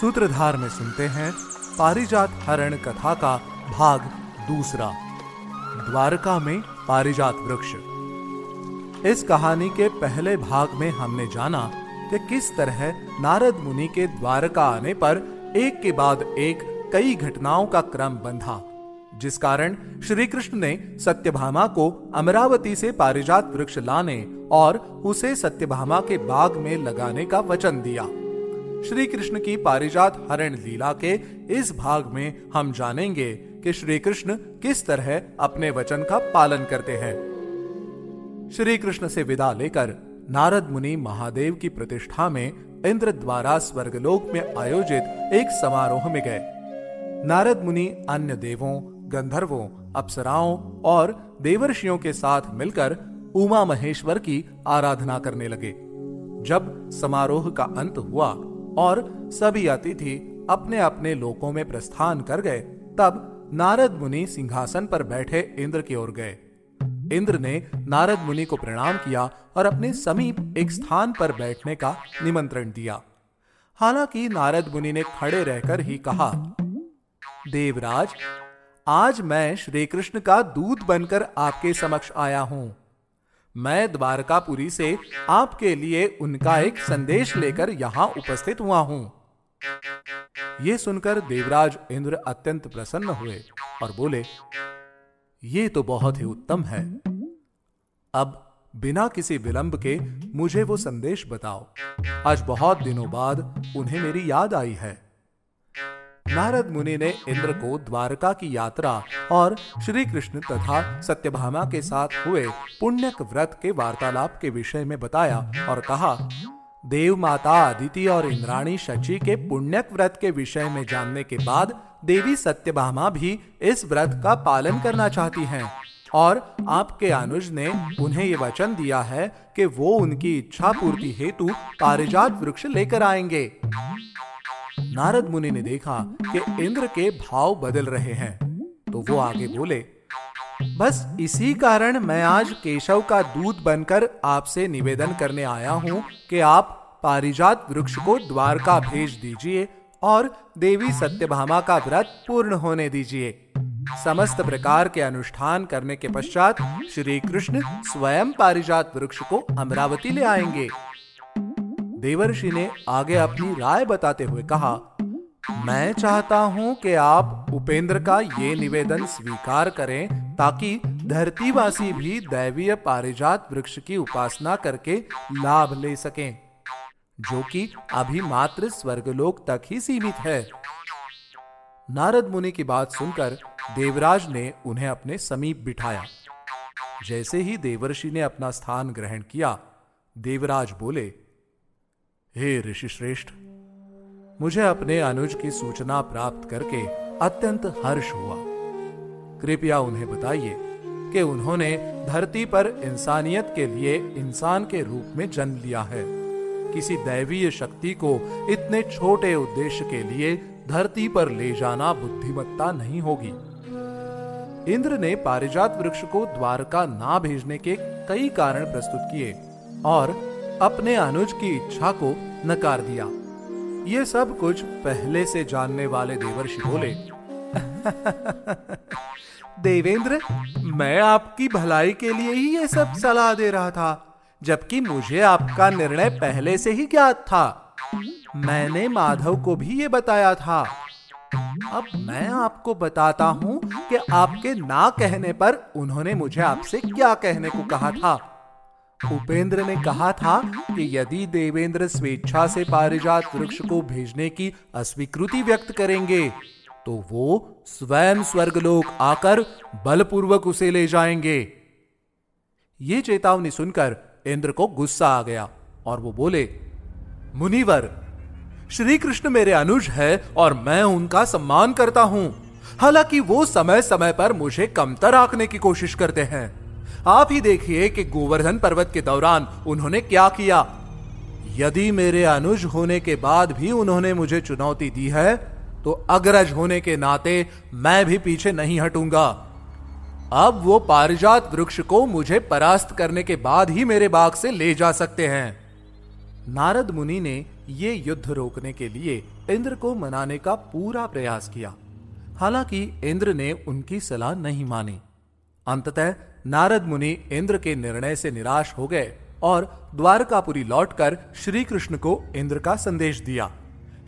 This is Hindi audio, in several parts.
सूत्रधार में सुनते हैं पारिजात हरण कथा का भाग दूसरा, द्वारका में पारिजात वृक्ष। इस कहानी के पहले भाग में हमने जाना कि किस तरह नारद मुनि के द्वारका आने पर एक के बाद एक कई घटनाओं का क्रम बंधा, जिस कारण श्री कृष्ण ने सत्यभामा को अमरावती से पारिजात वृक्ष लाने और उसे सत्यभामा के बाग में लगाने का वचन दिया। श्री कृष्ण की पारिजात हरण लीला के इस भाग में हम जानेंगे कि श्री कृष्ण किस तरह अपने वचन का पालन करते हैं। श्री कृष्ण से विदा लेकर नारद मुनि महादेव की प्रतिष्ठा में इंद्र द्वारा स्वर्गलोक में आयोजित एक समारोह में गए। नारद मुनि अन्य देवों, गंधर्वों, अप्सराओं और देवर्षियों के साथ मिलकर उमा महेश्वर की आराधना करने लगे। जब समारोह का अंत हुआ और सभी अतिथि अपने अपने लोकों में प्रस्थान कर गए। तब नारद मुनि सिंहासन पर बैठे इंद्र की ओर गए। इंद्र ने नारद मुनि को प्रणाम किया और अपने समीप एक स्थान पर बैठने का निमंत्रण दिया। हालाँकि नारद मुनि ने खड़े रहकर ही कहा, देवराज, आज मैं श्री कृष्ण का दूध बनकर आपके समक्ष आया हूँ। मैं द्वारकापुरी से आपके लिए उनका एक संदेश लेकर यहाँ उपस्थित हुआ हूँ। ये सुनकर देवराज इंद्र अत्यंत प्रसन्न हुए और बोले, ये तो बहुत ही उत्तम है। अब बिना किसी विलंब के मुझे वो संदेश बताओ। आज बहुत दिनों बाद उन्हें मेरी याद आई है। नारद मुनि ने इंद्र को द्वारका की यात्रा और श्री कृष्ण तथा सत्यभामा के साथ हुए पुण्यक व्रत के वार्तालाप के विषय में बताया और कहा देव माता अदिति और इंद्राणी शची के पुण्यक व्रत के विषय में जानने के बाद देवी सत्यभामा भी इस व्रत का पालन करना चाहती हैं और आपके अनुज ने उन्हें ये वचन दिया है कि वो उनकी इच्छा पूर्ति हेतु पारिजात वृक्ष लेकर आएँगे। नारद मुनि ने देखा कि इंद्र के भाव बदल रहे हैं तो वो आगे बोले, बस इसी कारण मैं आज केशव का दूत बनकर आपसे निवेदन करने आया हूँ कि आप पारिजात वृक्ष को द्वारका भेज दीजिए और देवी सत्यभामा का व्रत पूर्ण होने दीजिए। समस्त प्रकार के अनुष्ठान करने के पश्चात श्री कृष्ण स्वयं पारिजात वृक्ष को अमरावती ले आएँगे। देवर्षि ने आगे अपनी राय बताते हुए कहा, मैं चाहता हूँ कि आप उपेंद्र का ये निवेदन स्वीकार करें ताकि धरतीवासी भी दैवीय पारिजात वृक्ष की उपासना करके लाभ ले सकें, जो कि अभी मात्र स्वर्गलोक तक ही सीमित है। नारद मुनि की बात सुनकर देवराज ने उन्हें अपने समीप बिठाया। जैसे ही देवर्षि ने अपना स्थान ग्रहण किया, देवराज बोले हे ऋषि श्रेष्ठ, मुझे अपने अनुज की सूचना प्राप्त करके अत्यंत हर्ष हुआ। कृपया उन्हें बताइए कि उन्होंने धरती पर इंसानियत के लिए इंसान के रूप में जन्म लिया है। किसी दैवीय शक्ति को इतने छोटे उद्देश्य के लिए धरती पर ले जाना बुद्धिमत्ता नहीं होगी। इंद्र ने पारिजात वृक्ष को द्वारका ना भेजने के कई कारण प्रस्तुत किए और अपने अनुज की इच्छा को नकार दिया। ये सब कुछ पहले से जानने वाले देवर्षि बोले, देवेंद्र, मैं आपकी भलाई के लिए ही ये सब सलाह दे रहा था, जबकि मुझे आपका निर्णय पहले से ही ज्ञात था। मैंने माधव को भी ये बताया था। अब मैं आपको बताता हूँ कि आपके ना कहने पर उन्होंने मुझे आपसे क्या कहने को कहा था। उपेंद्र ने कहा था कि यदि देवेंद्र स्वेच्छा से पारिजात वृक्ष को भेजने की अस्वीकृति व्यक्त करेंगे तो वो स्वयं स्वर्गलोक आकर बलपूर्वक उसे ले जाएँगे। ये चेतावनी सुनकर इंद्र को गुस्सा आ गया और वो बोले, मुनिवर श्री कृष्ण मेरे अनुज है और मैं उनका सम्मान करता हूँ। हालाँकि वो समय समय पर मुझे कमतर आंकने की कोशिश करते हैं। आप ही देखिए कि गोवर्धन पर्वत के दौरान उन्होंने क्या किया। यदि मेरे अनुज होने के बाद भी उन्होंने मुझे चुनौती दी है तो अग्रज होने के नाते मैं भी पीछे नहीं हटूँगा। अब वो पारिजात वृक्ष को मुझे परास्त करने के बाद ही मेरे बाग से ले जा सकते हैं। नारद मुनि ने ये युद्ध रोकने के लिए इंद्र को मनाने का पूरा प्रयास किया। हालाँकि इंद्र ने उनकी सलाह नहीं मानी। अंततः नारद मुनि इंद्र के निर्णय से निराश हो गए और द्वारकापुरी लौटकर श्री कृष्ण को इंद्र का संदेश दिया।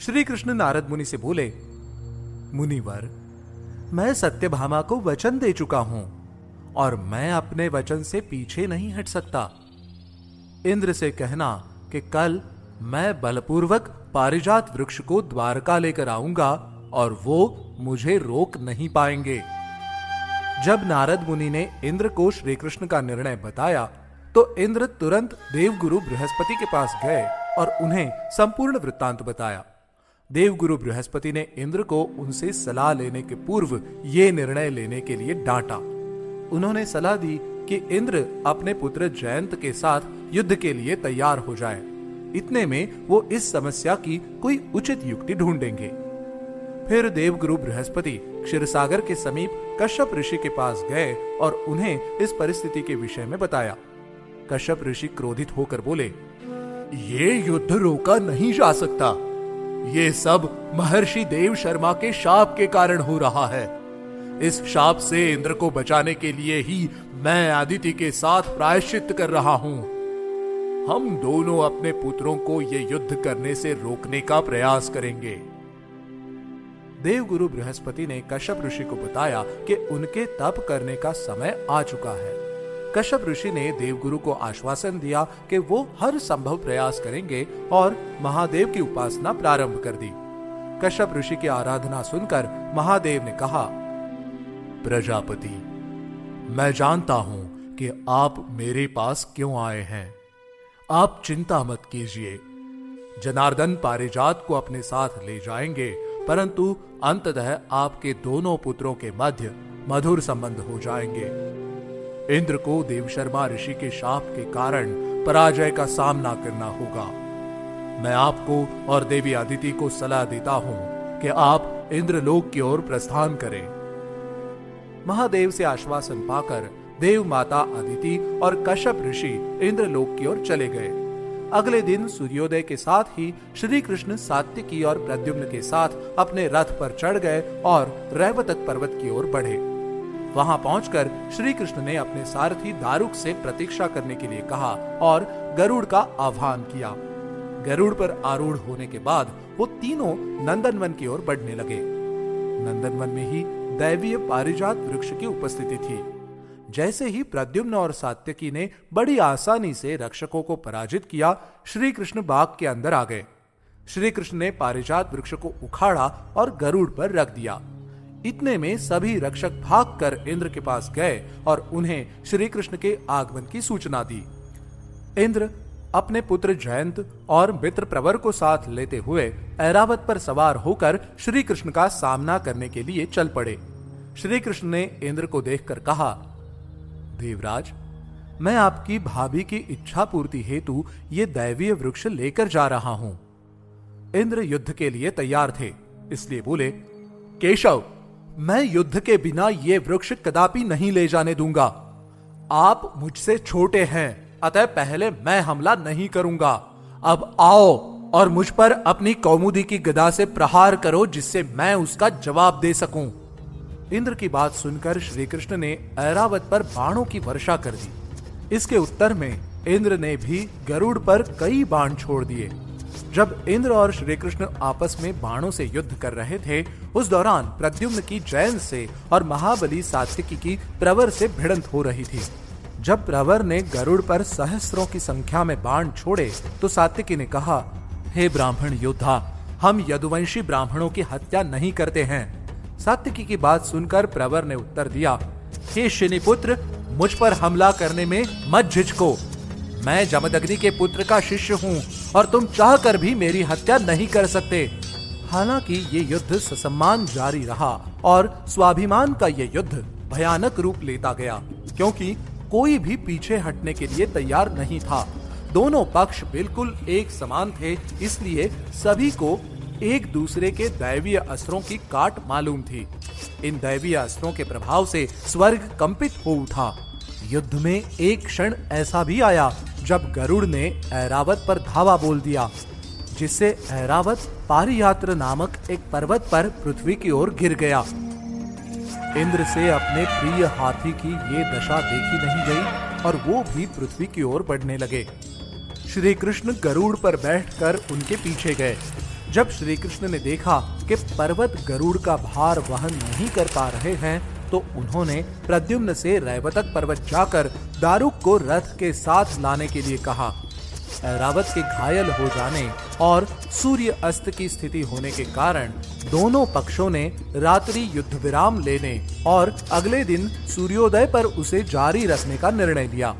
श्री कृष्ण नारद मुनि से बोले, मुनिवर, मैं सत्यभामा को वचन दे चुका हूँ और मैं अपने वचन से पीछे नहीं हट सकता। इंद्र से कहना कि कल मैं बलपूर्वक पारिजात वृक्ष को द्वारका लेकर आऊँगा और वो मुझे रोक नहीं पाएँगे। जब नारद मुनि ने इंद्र को श्री कृष्ण का निर्णय बताया तो इंद्र तुरंत देवगुरु बृहस्पति के पास गए और उन्हें संपूर्ण वृत्तांत बताया। देवगुरु बृहस्पति ने इंद्र को उनसे सलाह लेने के पूर्व ये निर्णय लेने के लिए डांटा। उन्होंने सलाह दी कि इंद्र अपने पुत्र जयंत के साथ युद्ध के लिए तैयार हो जाए। इतने में वो इस समस्या की कोई उचित युक्ति ढूंढेंगे। फिर देवगुरु बृहस्पति क्षीरसागर के समीप कश्यप ऋषि के पास गए और उन्हें इस परिस्थिति के विषय में बताया। कश्यप ऋषि क्रोधित होकर बोले, ये युद्ध रोका नहीं जा सकता। ये सब महर्षि देव शर्मा के शाप के कारण हो रहा है। इस शाप से इंद्र को बचाने के लिए ही मैं आदिति के साथ प्रायश्चित कर रहा हूँ। हम दोनों अपने पुत्रों को ये युद्ध करने से रोकने का प्रयास करेंगे। देवगुरु बृहस्पति ने कश्यप ऋषि को बताया कि उनके तप करने का समय आ चुका है। कश्यप ऋषि ने देवगुरु को आश्वासन दिया कि वो हर संभव प्रयास करेंगे और महादेव की उपासना प्रारंभ कर दी। कश्यप ऋषि की आराधना सुनकर महादेव ने कहा, प्रजापति, मैं जानता हूँ कि आप मेरे पास क्यों आए हैं। आप चिंता मत कीजिए। जनार्दन पारिजात को अपने साथ ले जाएँगे, परंतु अंततः आपके दोनों पुत्रों के मध्य मधुर संबंध हो जाएँगे। इंद्र को देवशर्मा ऋषि के शाप के कारण पराजय का सामना करना होगा। मैं आपको और देवी अदिति को सलाह देता हूँ कि आप इंद्रलोक की ओर प्रस्थान करें। महादेव से आश्वासन पाकर देव माता अदिति और कश्यप ऋषि इंद्रलोक की ओर चले गए। अगले दिन सूर्योदय के साथ ही श्री कृष्ण सात्विकी और प्रद्युम्न के साथ अपने रथ पर चढ़ गए और रैवतक पर्वत की ओर बढ़े। वहाँ पहुंचकर श्री कृष्ण ने अपने सारथी दारुक से प्रतीक्षा करने के लिए कहा और गरुड़ का आह्वान किया। गरुड़ पर आरूढ़ होने के बाद वो तीनों नंदनवन की ओर बढ़ने लगे। नंदनवन में ही दैवीय पारिजात वृक्ष की उपस्थिति थी। जैसे ही प्रद्युम्न और सात्यकी ने बड़ी आसानी से रक्षकों को पराजित किया श्री कृष्ण बाग के अंदर आ गए। श्री कृष्ण ने पारिजात वृक्ष को उखाड़ा और गरुड़ पर रख दिया। इतने में सभी रक्षक भागकर इंद्र के पास गए और उन्हें श्री कृष्ण के आगमन की सूचना दी। इंद्र अपने पुत्र जयंत और मित्र प्रवर को साथ लेते हुए ऐरावत पर सवार होकर श्री कृष्ण का सामना करने के लिए चल पड़े। श्री कृष्ण ने इंद्र को देखकर कहा देवराज, मैं आपकी भाभी की इच्छा पूर्ति हेतु ये दैवीय वृक्ष लेकर जा रहा हूँ। इंद्र युद्ध के लिए तैयार थे, इसलिए बोले, केशव, मैं युद्ध के बिना ये वृक्ष कदापि नहीं ले जाने दूँगा। आप मुझसे छोटे हैं, अतः पहले मैं हमला नहीं करूँगा। अब आओ और मुझ पर अपनी कौमुदी की गदा से प्रहार करो, जिससे मैं उसका जवाब दे सकूँ। इंद्र की बात सुनकर श्री कृष्ण ने ऐरावत पर बाणों की वर्षा कर दी। इसके उत्तर में इंद्र ने भी गरुड़ पर कई बाण छोड़ दिए। जब इंद्र और श्री कृष्ण आपस में बाणों से युद्ध कर रहे थे, उस दौरान प्रद्युम्न की जैन से और महाबली सात्विकी की प्रवर से भिड़ंत हो रही थी। जब प्रवर ने गरुड़ पर सहस्रों की संख्या में बाण छोड़े तो सात्विकी ने कहा, हे ब्राह्मण योद्धा, हम यदुवंशी ब्राह्मणों की हत्या नहीं करते हैं। सात्विकी की बात सुनकर प्रवर ने उत्तर दिया, हे शिनिपुत्र, मुझ पर हमला करने में मत झिझको। मैं जमदग्नि के पुत्र का शिष्य हूँ और तुम चाह कर भी मेरी हत्या नहीं कर सकते। हालाँकि ये युद्ध ससम्मान जारी रहा और स्वाभिमान का ये युद्ध भयानक रूप लेता गया, क्योंकि कोई भी पीछे हटने के लिए तैयार नहीं था। दोनों पक्ष बिल्कुल एक समान थे, इसलिए सभी को एक दूसरे के दैवीय अस्त्रों की काट मालूम थी। इन दैवीय अस्त्रों के प्रभाव से स्वर्ग कंपित हो उठा। युद्ध में एक क्षण ऐसा भी आया जब गरुड़ ने ऐरावत पर धावा बोल दिया, जिससे ऐरावत पारियात्र नामक एक पर्वत पर पृथ्वी की ओर गिर गया। इंद्र से अपने प्रिय हाथी की ये दशा देखी नहीं गई और वो भी पृथ्वी की ओर बढ़ने लगे। श्री कृष्ण गरुड़ पर बैठकर उनके पीछे गए। जब श्री कृष्ण ने देखा कि पर्वत गरुड़ का भार वहन नहीं कर पा रहे हैं तो उन्होंने प्रद्युम्न से रैवतक पर्वत जाकर दारुक को रथ के साथ लाने के लिए कहा। रावत के घायल हो जाने और सूर्य अस्त की स्थिति होने के कारण दोनों पक्षों ने रात्रि युद्ध विराम लेने और अगले दिन सूर्योदय पर उसे जारी रखने का निर्णय लिया।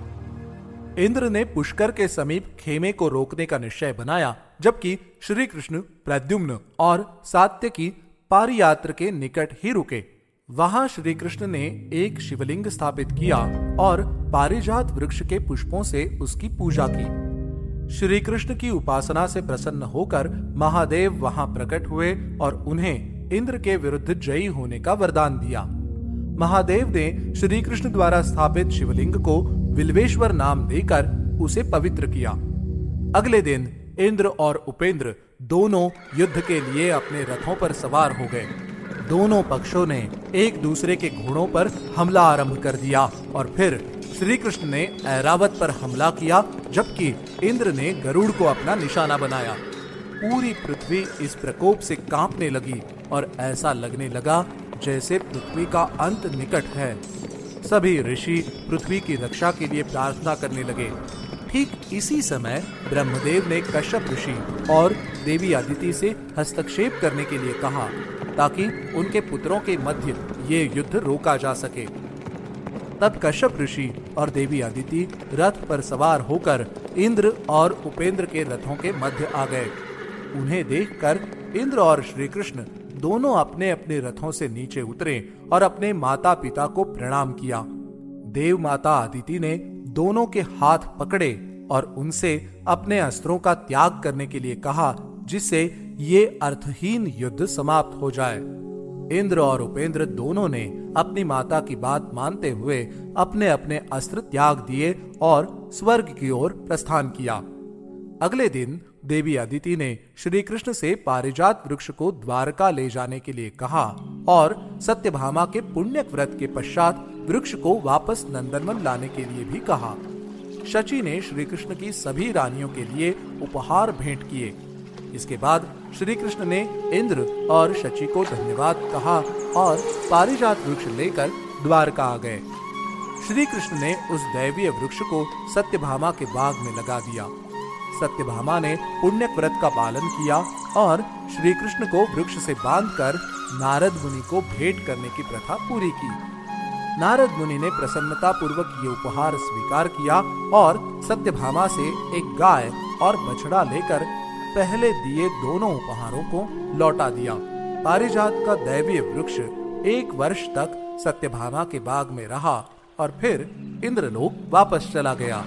इंद्र ने पुष्कर के समीप खेमे को रोकने का निश्चय बनाया जबकि श्री कृष्ण प्रद्युम्न और सात्यकी पारियात्र के निकट ही रुके। वहाँ श्री कृष्ण ने एक शिवलिंग स्थापित किया और पारिजात वृक्ष के पुष्पों से उसकी पूजा की। श्री कृष्ण की उपासना से प्रसन्न होकर महादेव वहाँ प्रकट हुए और उन्हें इंद्र के विरुद्ध जयी होने का वरदान दिया। महादेव ने श्री कृष्ण द्वारा स्थापित शिवलिंग को विल्वेश्वर नाम देकर उसे पवित्र किया। अगले दिन इंद्र और उपेंद्र दोनों युद्ध के लिए अपने रथों पर सवार हो गए। दोनों पक्षों ने एक दूसरे के घोड़ों पर हमला आरंभ कर दिया और फिर श्री कृष्ण ने ऐरावत पर हमला किया, जबकि इंद्र ने गरुड़ को अपना निशाना बनाया। पूरी पृथ्वी इस प्रकोप से कांपने लगी और ऐसा लगने लगा जैसे पृथ्वी का अंत निकट है। सभी ऋषि पृथ्वी की रक्षा के लिए प्रार्थना करने लगे। ठीक इसी समय ब्रह्मदेव ने कश्यप ऋषि और देवी अदिति से हस्तक्षेप करने के लिए कहा, ताकि उनके पुत्रों के मध्य ये युद्ध रोका जा सके। तब कश्यप ऋषि और देवी अदिति रथ पर सवार होकर इंद्र और उपेंद्र के रथों के मध्य आ गए। उन्हें देखकर इंद्र और श्री कृष्ण दोनों अपने अपने रथों से नीचे उतरे और अपने माता पिता को प्रणाम किया। देव माता आदिति ने दोनों के हाथ पकड़े और उनसे अपने अस्त्रों का त्याग करने के लिए कहा, जिससे ये अर्थहीन युद्ध समाप्त हो जाए। इंद्र और उपेंद्र दोनों ने अपनी माता की बात मानते हुए अपने अपने अस्त्र त्याग दिए और स्वर्ग की ओर प्रस्थान किया। अगले दिन देवी अदिति ने श्री कृष्ण से पारिजात वृक्ष को द्वारका ले जाने के लिए कहा और सत्यभामा के पुण्य व्रत के पश्चात वृक्ष को वापस नंदनवन लाने के लिए भी कहा। शची ने श्री कृष्ण की सभी रानियों के लिए उपहार भेंट किए। इसके बाद श्री कृष्ण ने इंद्र और शची को धन्यवाद कहा और पारिजात वृक्ष लेकर द्वारका आ गए। श्री कृष्ण ने उस दैवीय वृक्ष को सत्यभामा के बाग में लगा दिया। सत्यभामा ने पुण्य व्रत का पालन किया और श्री कृष्ण को वृक्ष से बांधकर नारद मुनि को भेंट करने की प्रथा पूरी की। नारद मुनि ने प्रसन्नता पूर्वक ये उपहार स्वीकार किया और सत्यभामा से एक गाय और बछड़ा लेकर पहले दिए दोनों उपहारों को लौटा दिया। पारिजात का दैवीय वृक्ष एक वर्ष तक सत्यभामा के बाग में रहा और फिर इंद्रलोक वापस चला गया।